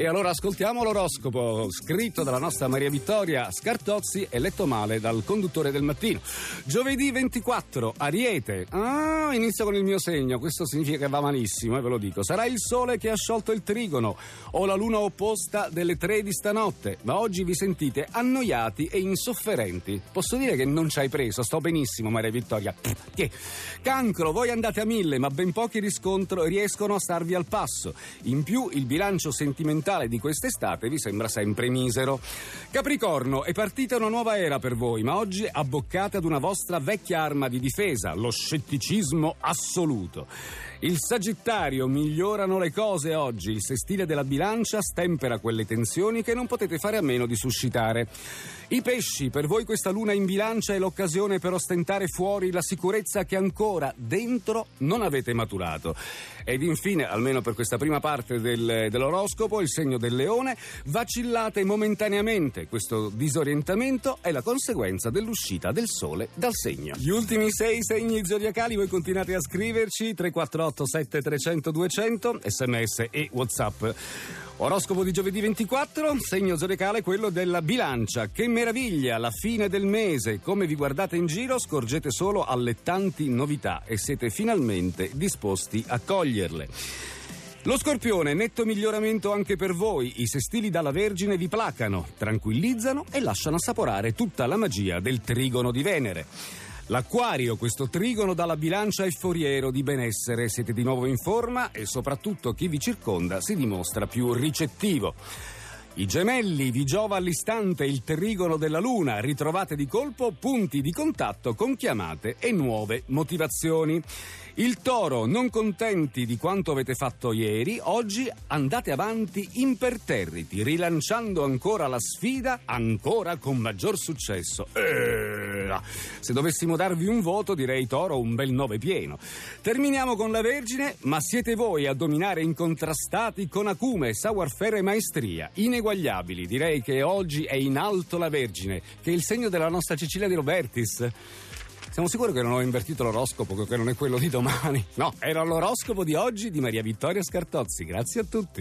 E allora ascoltiamo l'oroscopo scritto dalla nostra Maria Vittoria Scartozzi e letto male dal conduttore del mattino. Giovedì 24, Ariete. Ah, inizio con il mio segno, questo significa che va malissimo, eh, ve lo dico. Sarà il sole che ha sciolto il trigono o la luna opposta delle tre di stanotte, ma oggi vi sentite annoiati e insofferenti. Posso dire che non ci hai preso, sto benissimo Maria Vittoria. Che? Cancro, voi andate a mille, ma ben pochi riscontro riescono a starvi al passo. In più il bilancio sentimentale di quest'estate vi sembra sempre misero. Capricorno, è partita una nuova era per voi, ma oggi abboccate ad una vostra vecchia arma di difesa, lo scetticismo assoluto. Il Sagittario migliorano le cose oggi, il sestile della bilancia stempera quelle tensioni che non potete fare a meno di suscitare. I pesci, per voi questa luna in bilancia è l'occasione per ostentare fuori la sicurezza che ancora dentro non avete maturato. Ed infine, almeno per questa prima parte del, dell'oroscopo, il segno del leone, vacillate momentaneamente. Questo disorientamento è la conseguenza dell'uscita del sole dal segno. Gli ultimi sei segni zodiacali voi continuate a scriverci 348 7300 200 sms e whatsapp. Oroscopo di giovedì 24, segno zodiacale quello della bilancia. Che meraviglia, la fine del mese. Come vi guardate in giro scorgete solo allettanti novità e siete finalmente disposti a coglierle. Lo scorpione, netto miglioramento anche per voi. I sestili dalla Vergine vi placano, tranquillizzano e lasciano assaporare tutta la magia del trigono di Venere. L'acquario, questo trigono dalla bilancia è foriero di benessere, siete di nuovo in forma e soprattutto chi vi circonda si dimostra più ricettivo. I gemelli vi giova all'istante il trigono della luna, ritrovate di colpo punti di contatto con chiamate e nuove motivazioni. Il toro, non contenti di quanto avete fatto ieri, oggi andate avanti imperterriti, rilanciando ancora la sfida, ancora con maggior successo. Eh, se dovessimo darvi un voto, direi toro un bel nove pieno. Terminiamo con la Vergine, ma siete voi a dominare incontrastati con acume, savoir-faire e maestria, ineguagliabili. Direi che oggi è in alto la Vergine, che è il segno della nostra Cecilia di Robertis. Siamo sicuri che non ho invertito l'oroscopo, che non è quello di domani? No, era l'oroscopo di oggi di Maria Vittoria Scartozzi. Grazie a tutti.